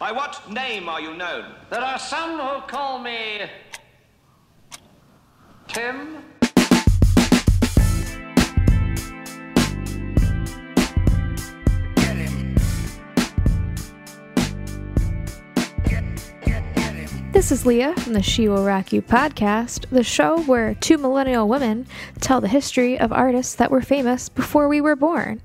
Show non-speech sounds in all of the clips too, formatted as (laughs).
By what name are you known? There are some who call me. Tim? This is Leah from the She Will Rock You podcast, the show where two millennial women tell the history of artists that were famous before we were born.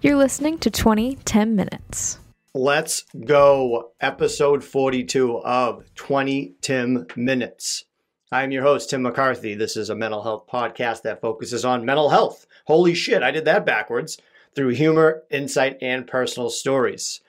You're listening to 20 Tim Minutes. Let's go. Episode 42 of 20 Tim Minutes. I'm your host, Tim McCarthy. This is a mental health podcast that focuses on mental health. Holy shit, I did that backwards. Through humor, insight, and personal stories.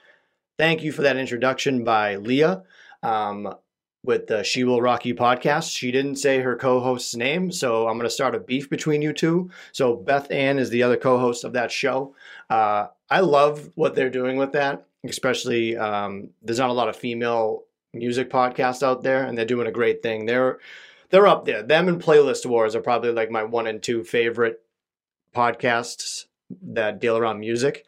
Thank you for that introduction by Leah. Um, with the She Will Rock You podcast. She didn't say her co host's name, so I'm going to start a beef between you two. So, Beth Ann is the other co host of that show. Uh, I love what they're doing with that, especially um, there's not a lot of female music podcasts out there, and they're doing a great thing. They're they're up there. Them and Playlist Wars are probably like my one and two favorite podcasts that deal around music.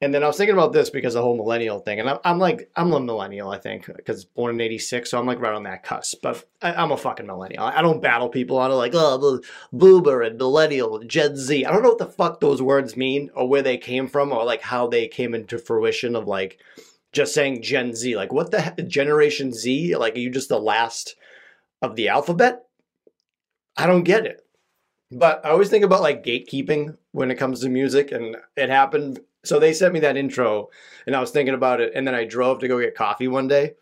And then I was thinking about this because the whole millennial thing, and I'm, I'm like, I'm a millennial, I think, because born in '86, so I'm like right on that cusp. But I, am a fucking millennial. I don't battle people on it like, oh, boomer and millennial, and Gen Z. I don't know what the fuck those words mean, or where they came from, or like how they came into fruition of like just saying Gen Z. Like, what the Generation Z? Like, are you just the last of the alphabet? I don't get it. But I always think about like gatekeeping when it comes to music, and it happened so they sent me that intro, and I was thinking about it, and then I drove to go get coffee one day,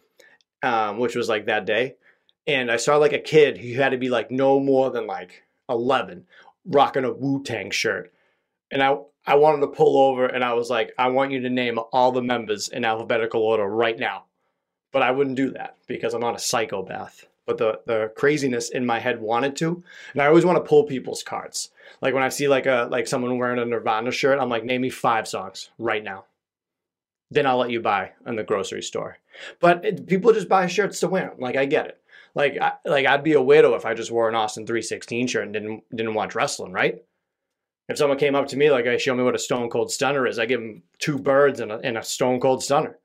um, which was like that day, and I saw like a kid who had to be like no more than like eleven, rocking a Wu Tang shirt, and I I wanted to pull over, and I was like, I want you to name all the members in alphabetical order right now, but I wouldn't do that because I'm not a psychopath but the the craziness in my head wanted to. And I always want to pull people's cards. Like when I see like a like someone wearing a Nirvana shirt, I'm like, name me five songs right now. Then I'll let you buy in the grocery store. But it, people just buy shirts to wear. Like I get it. Like I, like I'd be a widow if I just wore an Austin 316 shirt and didn't didn't watch wrestling, right? If someone came up to me like, "I show me what a Stone Cold Stunner is," I give them two birds and a, and a Stone Cold Stunner.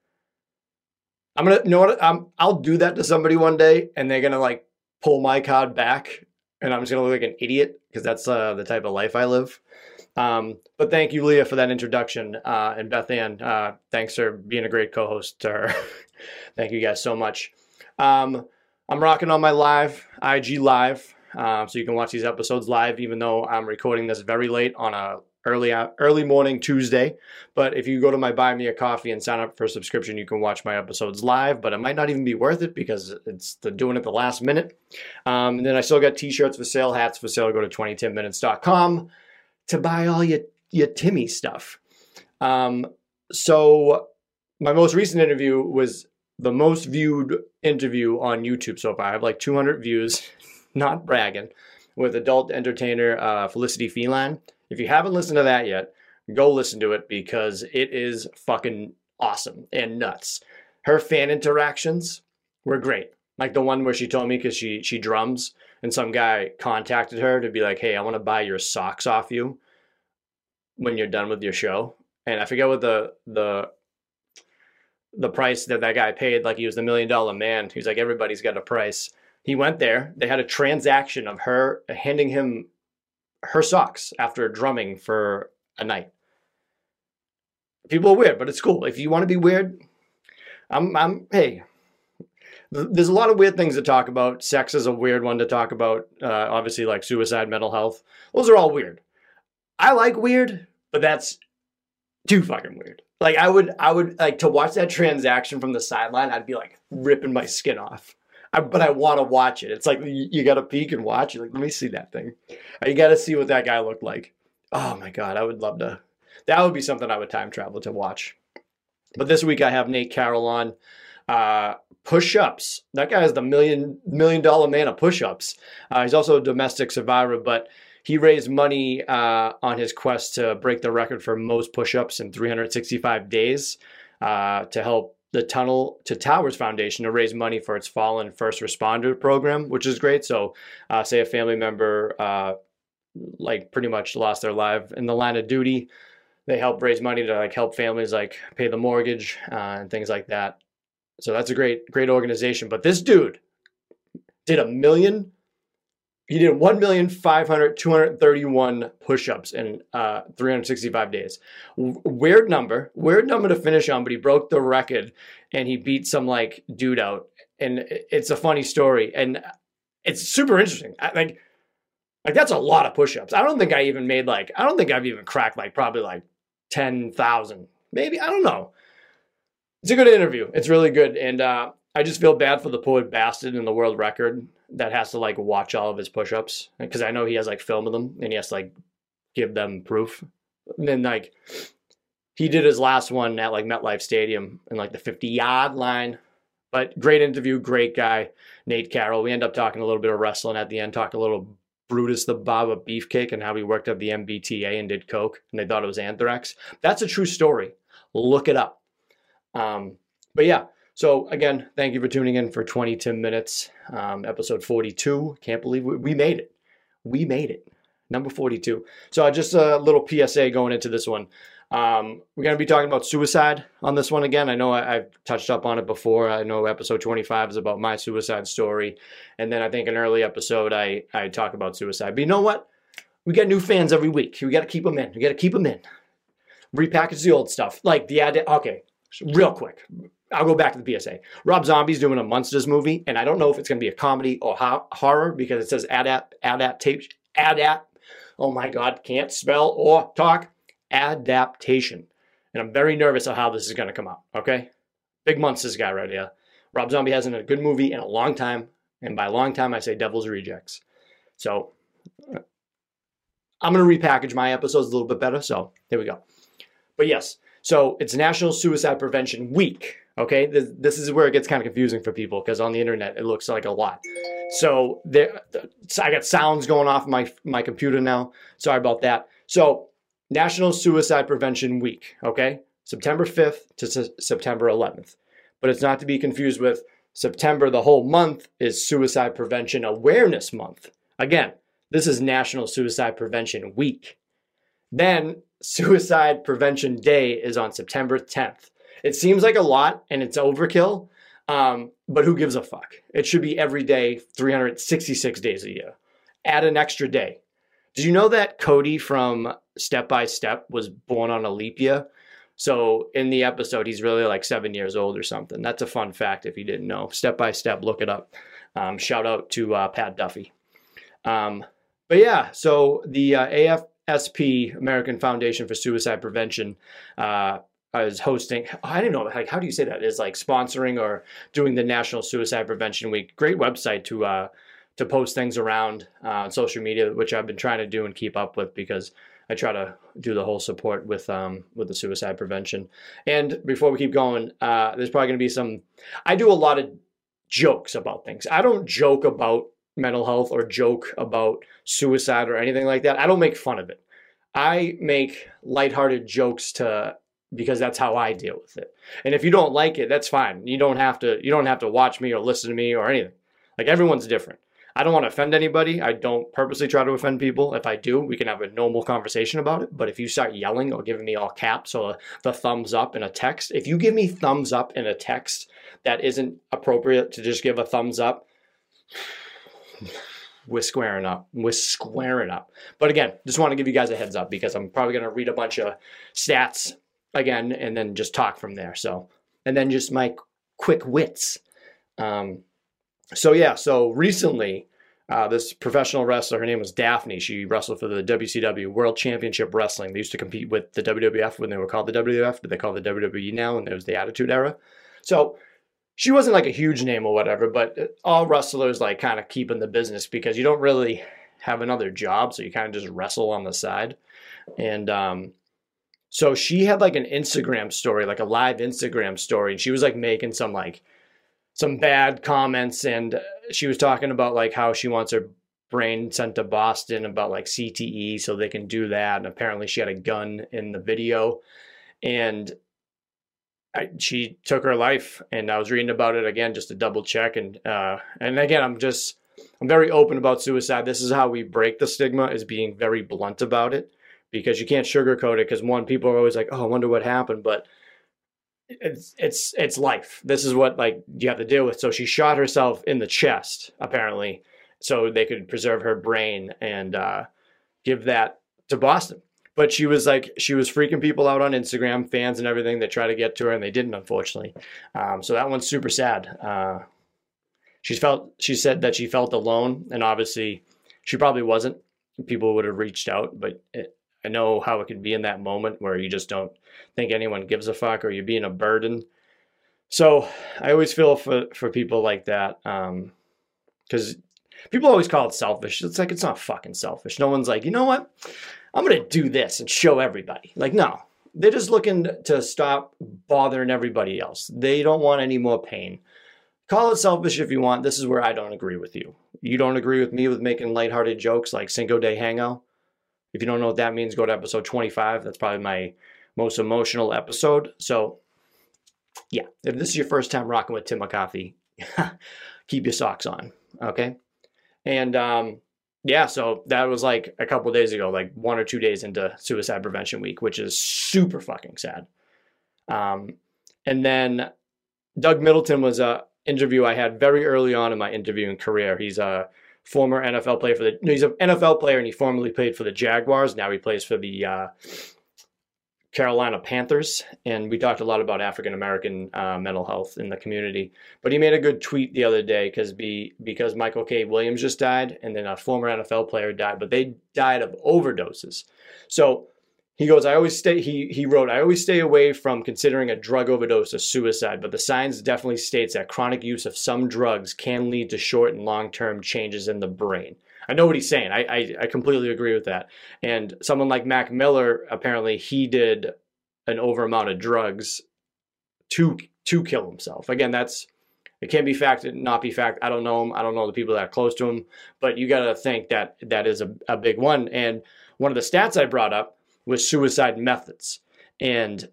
I'm gonna you know what I'm, I'll do that to somebody one day, and they're gonna like pull my card back, and I'm just gonna look like an idiot because that's uh, the type of life I live. Um, but thank you, Leah, for that introduction, uh, and Beth Ann, uh, thanks for being a great co-host. (laughs) thank you guys so much. Um, I'm rocking on my live IG live, uh, so you can watch these episodes live, even though I'm recording this very late on a early early morning Tuesday. But if you go to my Buy Me a Coffee and sign up for a subscription, you can watch my episodes live. But it might not even be worth it because it's the doing it the last minute. Um, and then I still got T-shirts for sale, hats for sale. Go to 2010minutes.com to buy all your your Timmy stuff. Um, so my most recent interview was the most viewed interview on YouTube so far. I have like 200 views, (laughs) not bragging, with adult entertainer uh, Felicity Feline. If you haven't listened to that yet, go listen to it because it is fucking awesome and nuts. Her fan interactions were great. Like the one where she told me because she she drums and some guy contacted her to be like, "Hey, I want to buy your socks off you when you're done with your show." And I forget what the the the price that that guy paid. Like he was the million dollar man. He's like, everybody's got a price. He went there. They had a transaction of her handing him her socks after drumming for a night. People are weird, but it's cool. If you want to be weird, I'm, I'm, hey, there's a lot of weird things to talk about. Sex is a weird one to talk about. Uh, obviously, like suicide, mental health. Those are all weird. I like weird, but that's too fucking weird. Like I would, I would like to watch that transaction from the sideline. I'd be like ripping my skin off. I, but I want to watch it. It's like you, you got to peek and watch. You're like, let me see that thing. You got to see what that guy looked like. Oh my god, I would love to. That would be something I would time travel to watch. But this week I have Nate Carroll on. Uh, push-ups. That guy is the million million dollar man of push-ups. Uh, he's also a domestic survivor, but he raised money uh, on his quest to break the record for most push-ups in 365 days uh, to help the Tunnel to Towers Foundation to raise money for its fallen first responder program, which is great. So, uh, say a family member, uh, like pretty much lost their life in the line of duty, they help raise money to like help families like pay the mortgage uh, and things like that. So that's a great, great organization. But this dude did a million. He did 1,500,231 push-ups in uh, 365 days. Weird number, weird number to finish on, but he broke the record and he beat some like dude out. And it's a funny story and it's super interesting. I, like, like that's a lot of push-ups. I don't think I even made like I don't think I've even cracked like probably like ten thousand, maybe I don't know. It's a good interview. It's really good, and uh, I just feel bad for the poor bastard in the world record that has to like watch all of his push-ups because I know he has like film of them and he has to like give them proof. And then like he did his last one at like MetLife Stadium in like the 50 yard line. But great interview, great guy, Nate Carroll. We end up talking a little bit of wrestling at the end, talked a little Brutus the Barber Beefcake and how he worked at the MBTA and did coke, and they thought it was anthrax. That's a true story. Look it up. Um, but yeah, so again, thank you for tuning in for 20 Tim Minutes, um, episode 42. Can't believe we, we made it. We made it. Number 42. So uh, just a little PSA going into this one. Um, we're going to be talking about suicide on this one again. I know I, I've touched up on it before. I know episode 25 is about my suicide story. And then I think an early episode, I, I talk about suicide. But you know what? We get new fans every week. We got to keep them in. We got to keep them in. Repackage the old stuff. Like the ad. Okay, real quick. I'll go back to the PSA. Rob Zombie's doing a Monsters movie, and I don't know if it's going to be a comedy or ho- horror because it says adapt, adaptation, adapt. Oh my God, can't spell or talk. Adaptation. And I'm very nervous of how this is going to come out. Okay, big Monsters guy right here. Rob Zombie hasn't had a good movie in a long time, and by long time I say Devil's Rejects. So uh, I'm going to repackage my episodes a little bit better. So here we go. But yes, so it's National Suicide Prevention Week. Okay, this, this is where it gets kind of confusing for people because on the internet it looks like a lot. So there, so I got sounds going off my my computer now. Sorry about that. So National Suicide Prevention Week. Okay, September 5th to S- September 11th, but it's not to be confused with September. The whole month is Suicide Prevention Awareness Month. Again, this is National Suicide Prevention Week. Then Suicide Prevention Day is on September 10th. It seems like a lot and it's overkill, um, but who gives a fuck? It should be every day, 366 days a year. Add an extra day. Did you know that Cody from Step by Step was born on a leap year? So in the episode, he's really like seven years old or something. That's a fun fact if you didn't know. Step by Step, look it up. Um, shout out to uh, Pat Duffy. Um, but yeah, so the uh, AFSP, American Foundation for Suicide Prevention, uh, is hosting. I don't know, like how do you say that? Is like sponsoring or doing the National Suicide Prevention Week. Great website to uh, to post things around uh, on social media, which I've been trying to do and keep up with because I try to do the whole support with um, with the suicide prevention. And before we keep going, uh, there's probably going to be some. I do a lot of jokes about things. I don't joke about mental health or joke about suicide or anything like that. I don't make fun of it. I make lighthearted jokes to because that's how I deal with it. And if you don't like it, that's fine. You don't have to you don't have to watch me or listen to me or anything. Like everyone's different. I don't want to offend anybody. I don't purposely try to offend people. If I do, we can have a normal conversation about it. But if you start yelling or giving me all caps or the thumbs up in a text, if you give me thumbs up in a text that isn't appropriate to just give a thumbs up, (sighs) we're squaring up. We're squaring up. But again, just want to give you guys a heads up because I'm probably going to read a bunch of stats again and then just talk from there. So, and then just my quick wits. Um, so yeah, so recently, uh, this professional wrestler, her name was Daffney. She wrestled for the WCW World Championship Wrestling. They used to compete with the WWF when they were called the WWF, but they call the WWE now, and it was the Attitude Era. So she wasn't like a huge name or whatever, but all wrestlers like kind of keep in the business because you don't really have another job, so you kind of just wrestle on the side. And um, so she had like an Instagram story, like a live Instagram story, and she was like making some like some bad comments and she was talking about like how she wants her brain sent to Boston about like CTE so they can do that and apparently she had a gun in the video. And I, she took her life and I was reading about it again just to double check and uh and again I'm just I'm very open about suicide. This is how we break the stigma is being very blunt about it because you can't sugarcoat it because one people are always like oh I wonder what happened but it's it's it's life. This is what like you have to deal with. So she shot herself in the chest apparently, so they could preserve her brain and uh, give that to Boston. But she was like she was freaking people out on Instagram, fans and everything that tried to get to her, and they didn't, unfortunately. Um, so that one's super sad. Uh, she felt she said that she felt alone, and obviously she probably wasn't. People would have reached out, but it, I know how it can be in that moment where you just don't think anyone gives a fuck or you're being a burden. So I always feel for, for people like that. Um, cause people always call it selfish. It's like, it's not fucking selfish. No one's like, you know what? I'm going to do this and show everybody. Like, no, they're just looking to stop bothering everybody else. They don't want any more pain. Call it selfish if you want. This is where I don't agree with you. You don't agree with me with making lighthearted jokes like Cinco de Hangout. If you don't know what that means, go to episode 25. That's probably my most emotional episode. So, yeah, if this is your first time rocking with Tim McCarthy, (laughs) keep your socks on, okay? And um, yeah, so that was like a couple days ago, like one or two days into Suicide Prevention Week, which is super fucking sad. Um, and then Doug Middleton was a interview I had very early on in my interviewing career. He's a former NFL player for the. No, he's an NFL player, and he formerly played for the Jaguars. Now he plays for the uh, Carolina Panthers, and we talked a lot about African American uh, mental health in the community. But he made a good tweet the other day because be because Michael K. Williams just died, and then a former NFL player died, but they died of overdoses. So he goes, I always stay. He he wrote, I always stay away from considering a drug overdose a suicide, but the science definitely states that chronic use of some drugs can lead to short and long term changes in the brain. I know what he's saying. I, I, I completely agree with that. And someone like Mac Miller, apparently, he did an over amount of drugs to to kill himself. Again, that's it can be fact, not be fact. I don't know him. I don't know the people that are close to him, but you got to think that that is a, a big one. And one of the stats I brought up was suicide methods, and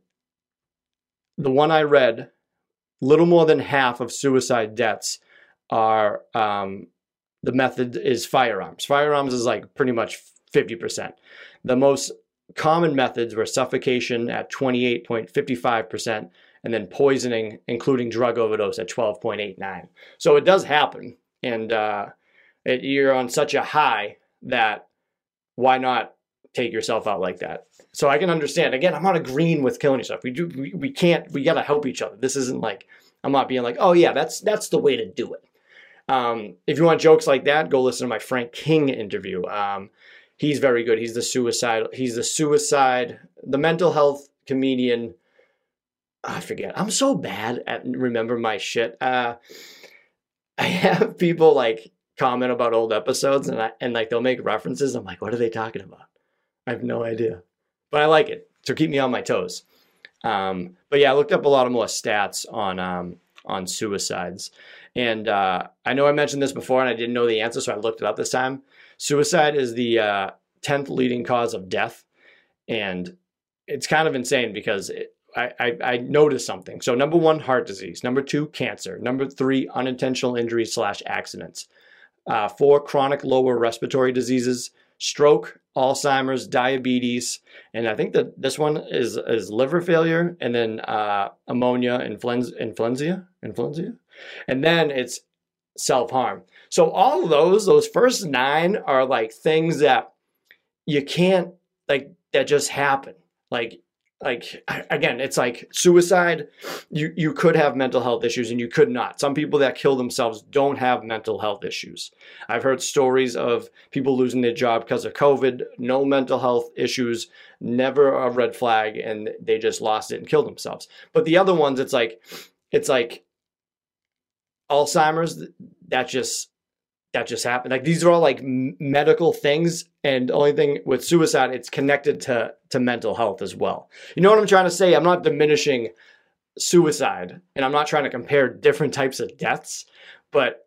the one I read, little more than half of suicide deaths are um, the method is firearms. Firearms is like pretty much 50%. The most common methods were suffocation at 28.55%, and then poisoning, including drug overdose, at 12.89. So it does happen, and uh, it, you're on such a high that why not take yourself out like that? So I can understand. Again, I'm not agreeing with killing yourself. We do. We, we can't. We got to help each other. This isn't like I'm not being like, oh yeah, that's that's the way to do it. Um, if you want jokes like that, go listen to my Frank King interview. Um, he's very good. He's the suicide. He's the suicide, the mental health comedian. I forget. I'm so bad at remember my shit. Uh, (laughs) I have people like comment about old episodes, and I, and like they'll make references. I'm like, what are they talking about? I have no idea, but I like it. So keep me on my toes. Um, but yeah, I looked up a lot of more stats on um, on suicides. And uh, I know I mentioned this before and I didn't know the answer, so I looked it up this time. Suicide is the uh, 10th leading cause of death. And it's kind of insane because it, I, I, I, noticed something. So, number one, heart disease. Number two, cancer. Number three, unintentional injuries slash accidents. Uh, four, chronic lower respiratory diseases, stroke, Alzheimer's, diabetes, and I think that this one is is liver failure, and then uh, ammonia, influenza, influenza, influenza, and then it's self harm. So all those, those first nine are like things that you can't like that just happen. Like like again it's like suicide you you could have mental health issues and you could not. Some people that kill themselves don't have mental health issues. I've heard stories of people losing their job because of covid no mental health issues never a red flag and they just lost it and killed themselves. But the other ones it's like it's like Alzheimer's, that just that just happened. Like these are all like medical things, and the only thing with suicide, it's connected to to mental health as well. You know what I'm trying to say? I'm not diminishing suicide, and I'm not trying to compare different types of deaths, but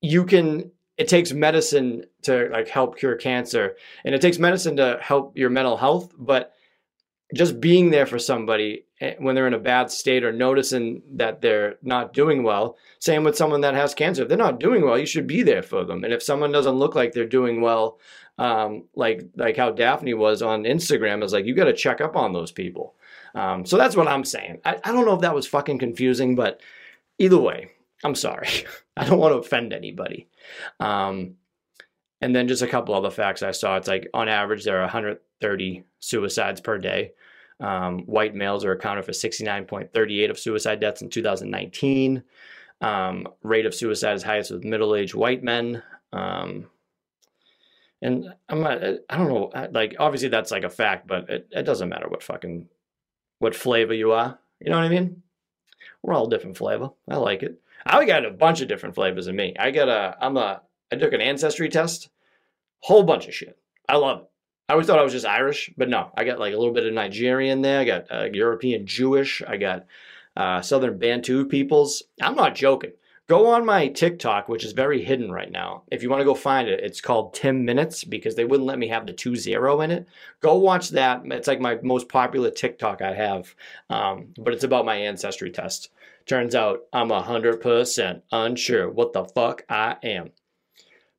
you can. It takes medicine to like help cure cancer, and it takes medicine to help your mental health, but just being there for somebody when they're in a bad state or noticing that they're not doing well. Same with someone that has cancer. If they're not doing well, you should be there for them. And if someone doesn't look like they're doing well, um, like like how Daffney was on Instagram, is like you got to check up on those people. Um, so that's what I'm saying. I, I don't know if that was fucking confusing, but either way, I'm sorry. (laughs) I don't want to offend anybody. Um, and then just a couple other facts I saw. It's like on average, there are 130 suicides per day. Um, white males are accounted for 69.38 of suicide deaths in 2019. Um, rate of suicide is highest with middle-aged white men. Um, and I'm not, I don't know, like obviously that's like a fact, but it, it doesn't matter what fucking what flavor you are. You know what I mean? We're all different flavor. I like it. I got a bunch of different flavors in me. I got a I'm a I took an ancestry test, whole bunch of shit. I love it. I always thought I was just Irish, but no, I got like a little bit of Nigerian there. I got uh, European Jewish. I got uh, Southern Bantu peoples. I'm not joking. Go on my TikTok, which is very hidden right now. If you want to go find it, it's called 10 Minutes because they wouldn't let me have the two zero in it. Go watch that. It's like my most popular TikTok I have, um, but it's about my ancestry test. Turns out I'm hundred percent unsure what the fuck I am.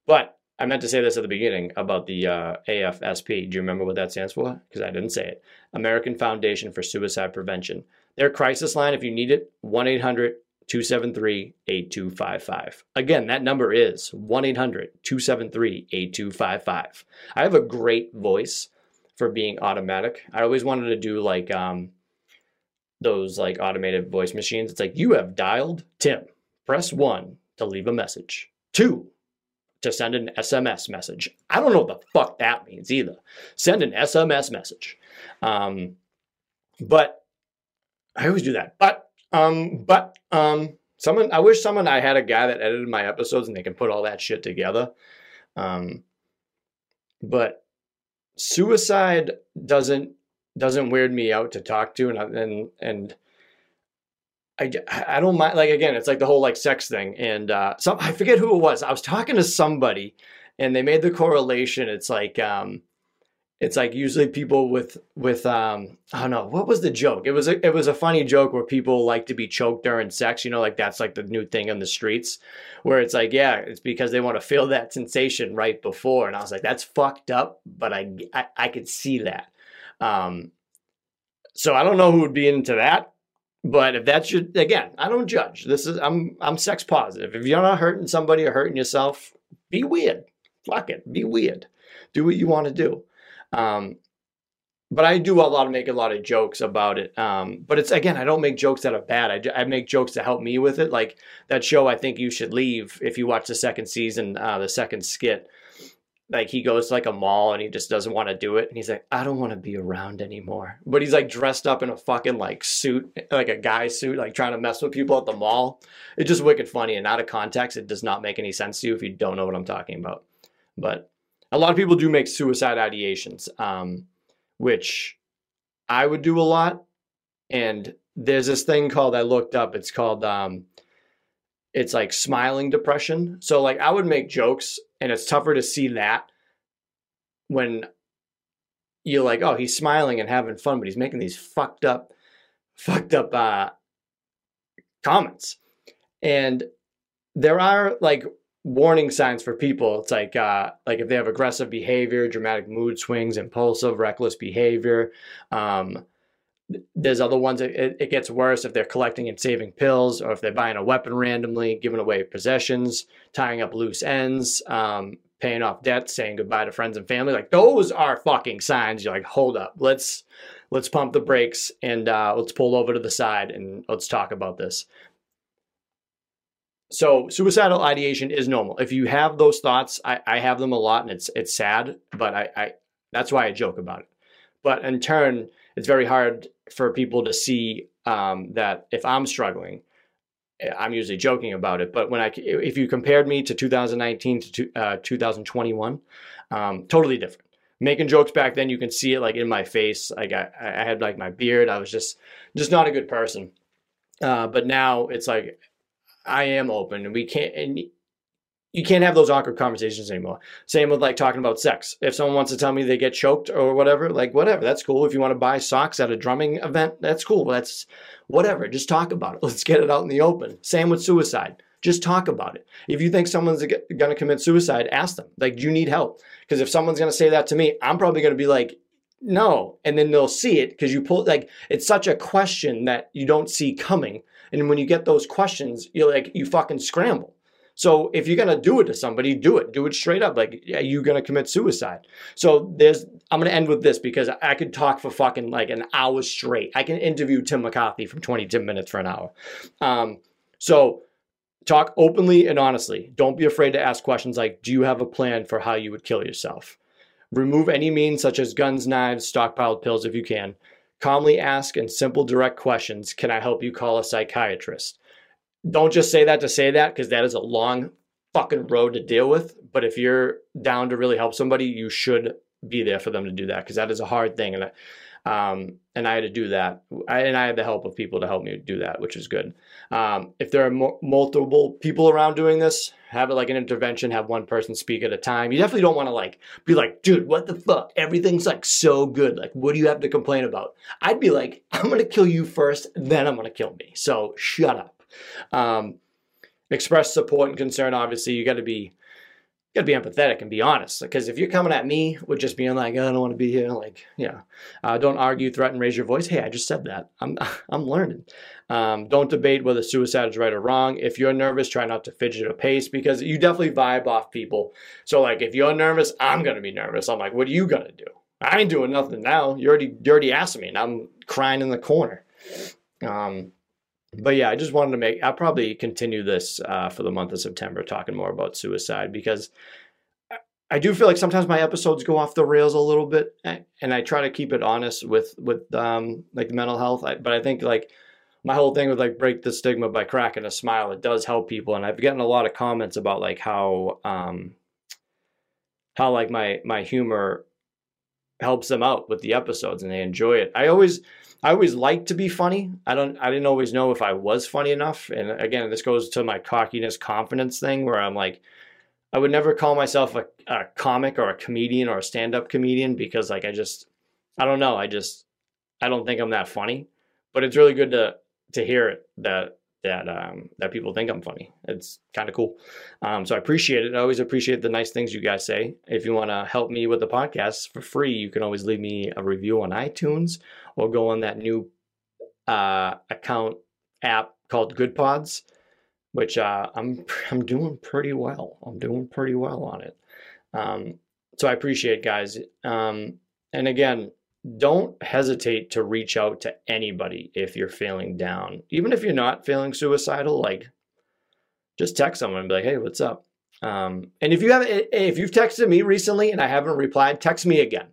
But I meant to say this at the beginning about the uh, AFSP. Do you remember what that stands for? Because I didn't say it. American Foundation for Suicide Prevention. Their crisis line, if you need it, 1 800 273 8255. Again, that number is 1 800 273 8255. I have a great voice for being automatic. I always wanted to do like um, those like automated voice machines. It's like, you have dialed Tim. Press one to leave a message, two to send an SMS message. I don't know what the fuck that means either. Send an SMS message. Um, but I always do that. But um, but um, someone I wish someone I had a guy that edited my episodes and they can put all that shit together. Um, but suicide doesn't doesn't weird me out to talk to, and and and I, I don't mind. Like again, it's like the whole like sex thing, and uh, some I forget who it was. I was talking to somebody, and they made the correlation. It's like um, it's like usually people with with um I don't know what was the joke. It was a, it was a funny joke where people like to be choked during sex. You know, like that's like the new thing on the streets, where it's like yeah, it's because they want to feel that sensation right before. And I was like, that's fucked up, but I I, I could see that. Um, so I don't know who would be into that, but if that's your again, I don't judge. This is I'm I'm sex positive. If you're not hurting somebody or hurting yourself, be weird. Fuck it, be weird. Do what you want to do. Um, but I do a lot of make a lot of jokes about it. Um, but it's again, I don't make jokes that are bad. I, I make jokes to help me with it. Like that show, I think you should leave if you watch the second season, uh, the second skit. Like he goes to like a mall and he just doesn't want to do it, and he's like, I don't want to be around anymore. But he's like dressed up in a fucking like suit, like a guy suit, like trying to mess with people at the mall. It's just wicked funny and out of context. It does not make any sense to you if you don't know what I'm talking about. But a lot of people do make suicide ideations, um, which I would do a lot. And there's this thing called I looked up. It's called um, it's like smiling depression. So like I would make jokes, and it's tougher to see that when you're like, oh, he's smiling and having fun, but he's making these fucked up, fucked up uh, comments. And there are like warning signs for people. It's like uh, like if they have aggressive behavior, dramatic mood swings, impulsive, reckless behavior. Um, there's other ones it, it, gets worse if they're collecting and saving pills, or if they're buying a weapon randomly, giving away possessions, tying up loose ends, um, paying off debts, saying goodbye to friends and family. Like those are fucking signs. You're like, hold up, let's let's pump the brakes and uh, let's pull over to the side and let's talk about this. So suicidal ideation is normal. If you have those thoughts, I, I have them a lot, and it's it's sad, but I, I that's why I joke about it. But in turn, it's very hard for people to see um, that if I'm struggling, eh, I'm usually joking about it. But when I, if you compared me to 2019 to uh, 2021, um, totally different. Making jokes back then, you can see it like in my face. Like I, I had like my beard. I was just, just not a good person. Uh, but now it's like I am open, and we can't. And you can't have those awkward conversations anymore. Same with like talking about sex. If someone wants to tell me they get choked or whatever, like whatever, that's cool. If you want to buy socks at a drumming event, that's cool. That's whatever. Just talk about it. (laughs) Let's get it out in the open. Same with suicide. Just talk about it. If you think someone's going to commit suicide, ask them. Like, do you need help? Because if someone's going to say that to me, I'm probably going to be like, no. And then they'll see it because you pull like it's such a question that you don't see coming. And when you get those questions, you're like you fucking scramble. So if you're gonna do it to somebody, do it. Do it straight up. Like, are you gonna commit suicide? So there's. I'm gonna end with this because I could talk for fucking like an hour straight. I can interview Tim McCarthy from 20 minutes for an hour. Um, so talk openly and honestly. Don't be afraid to ask questions like, "Do you have a plan for how you would kill yourself?" Remove any means such as guns, knives, stockpiled pills if you can. Calmly ask in simple, direct questions Can I help you call a psychiatrist? Don't just say that to say that because that is a long fucking road to deal with. But if you're down to really help somebody, you should be there for them to do that because that is a hard thing. And um, and I had to do that. I, and I had the help of people to help me do that, which is good. Um, if there are mo- multiple people around doing this, have it like an intervention, have one person speak at a time. You definitely don't want to like be like, dude, what the fuck? Everything's like so good. Like, what do you have to complain about? I'd be like, I'm gonna kill you first, then I'm gonna kill me. So shut up. Um, express support and concern. Obviously, you got to be got to be empathetic and be honest. Because if you're coming at me with just being like, oh, I don't want to be here, like, yeah, uh, don't argue, threaten, raise your voice. Hey, I just said that. I'm, (laughs) I'm learning. Um, don't debate whether suicide is right or wrong. If you're nervous, try not to fidget or pace because you definitely vibe off people. So, like, if you're nervous, I'm gonna be nervous. I'm like, what are you gonna do? I ain't doing nothing now. You already, you already asked me, and I'm crying in the corner. Um, but yeah, I just wanted to make. I'll probably continue this uh, for the month of September, talking more about suicide because I do feel like sometimes my episodes go off the rails a little bit, and I try to keep it honest with with um, like mental health. I, but I think like my whole thing with like break the stigma by cracking a smile, it does help people, and I've gotten a lot of comments about like how um, how like my my humor helps them out with the episodes and they enjoy it. I always I always like to be funny. I don't I didn't always know if I was funny enough. And again, this goes to my cockiness confidence thing where I'm like I would never call myself a, a comic or a comedian or a stand-up comedian because like I just I don't know, I just I don't think I'm that funny. But it's really good to to hear it that that um, that people think I'm funny. It's kind of cool. Um, so I appreciate it. I always appreciate the nice things you guys say. If you want to help me with the podcast for free, you can always leave me a review on iTunes or go on that new uh, account app called Goodpods, which uh, I'm (laughs) I'm doing pretty well. I'm doing pretty well on it. Um, so I appreciate guys. Um, and again, don't hesitate to reach out to anybody if you're feeling down. Even if you're not feeling suicidal, like just text someone and be like, "Hey, what's up?" Um, and if you have, if you've texted me recently and I haven't replied, text me again.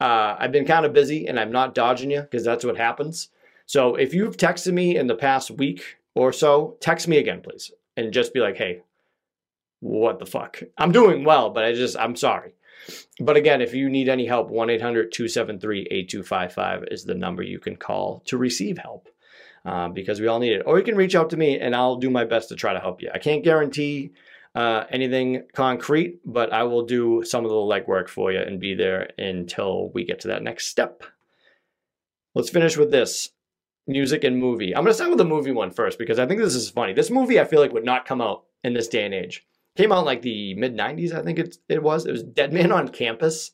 Uh, I've been kind of busy and I'm not dodging you because that's what happens. So if you've texted me in the past week or so, text me again, please, and just be like, "Hey, what the fuck? I'm doing well, but I just I'm sorry." But again, if you need any help, 1 800 273 8255 is the number you can call to receive help uh, because we all need it. Or you can reach out to me and I'll do my best to try to help you. I can't guarantee uh, anything concrete, but I will do some of the legwork for you and be there until we get to that next step. Let's finish with this music and movie. I'm going to start with the movie one first because I think this is funny. This movie I feel like would not come out in this day and age. Came out in like the mid 90s, I think it, it was. It was Dead Man on Campus.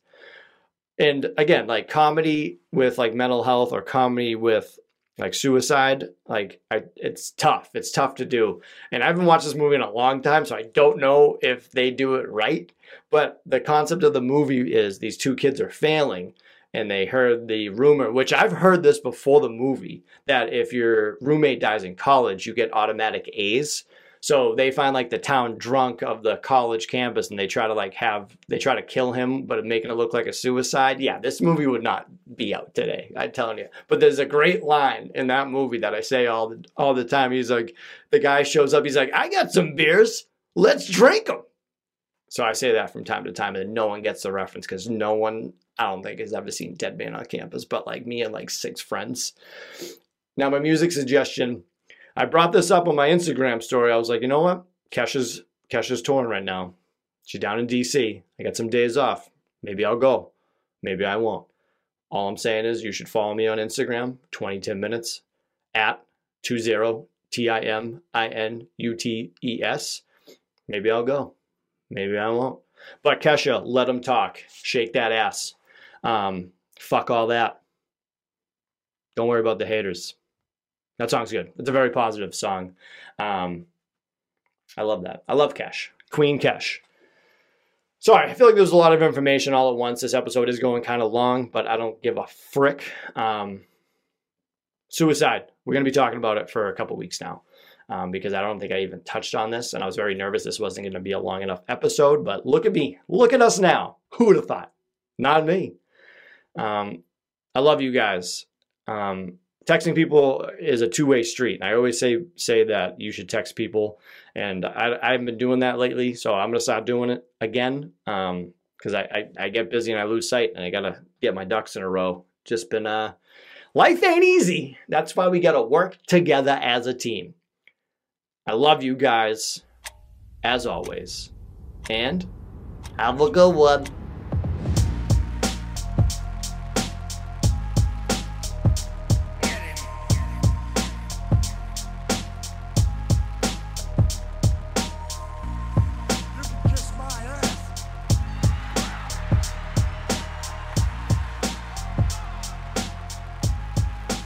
And again, like comedy with like mental health or comedy with like suicide, like I, it's tough. It's tough to do. And I haven't watched this movie in a long time, so I don't know if they do it right. But the concept of the movie is these two kids are failing and they heard the rumor, which I've heard this before the movie, that if your roommate dies in college, you get automatic A's. So they find like the town drunk of the college campus and they try to like have, they try to kill him, but making it look like a suicide. Yeah, this movie would not be out today. I'm telling you. But there's a great line in that movie that I say all the, all the time. He's like, the guy shows up, he's like, I got some beers. Let's drink them. So I say that from time to time, and no one gets the reference because no one, I don't think, has ever seen Dead Man on Campus, but like me and like six friends. Now, my music suggestion I brought this up on my Instagram story. I was like, you know what? Kesha's Kesha's touring right now. She's down in DC. I got some days off. Maybe I'll go. Maybe I won't. All I'm saying is you should follow me on Instagram, 20 minutes, at 20 T I M I N U T E S. Maybe I'll go. Maybe I won't. But Kesha, let them talk. Shake that ass. Um, Fuck all that. Don't worry about the haters. That song's good. It's a very positive song. Um, I love that. I love Kesh. Queen Kesh. Sorry, I feel like there's a lot of information all at once. This episode is going kind of long, but I don't give a frick. Um, suicide. We're going to be talking about it for a couple weeks now um, because I don't think I even touched on this, and I was very nervous this wasn't going to be a long enough episode. But look at me. Look at us now. Who would have thought? Not me. Um, I love you guys. Um, texting people is a two-way street. And I always say say that you should text people, and I, I haven't been doing that lately, so I'm gonna stop doing it again because I, I, I get busy and I lose sight, and I gotta get my ducks in a row. Just been uh, life ain't easy. That's why we gotta work together as a team. I love you guys, as always, and have a good one.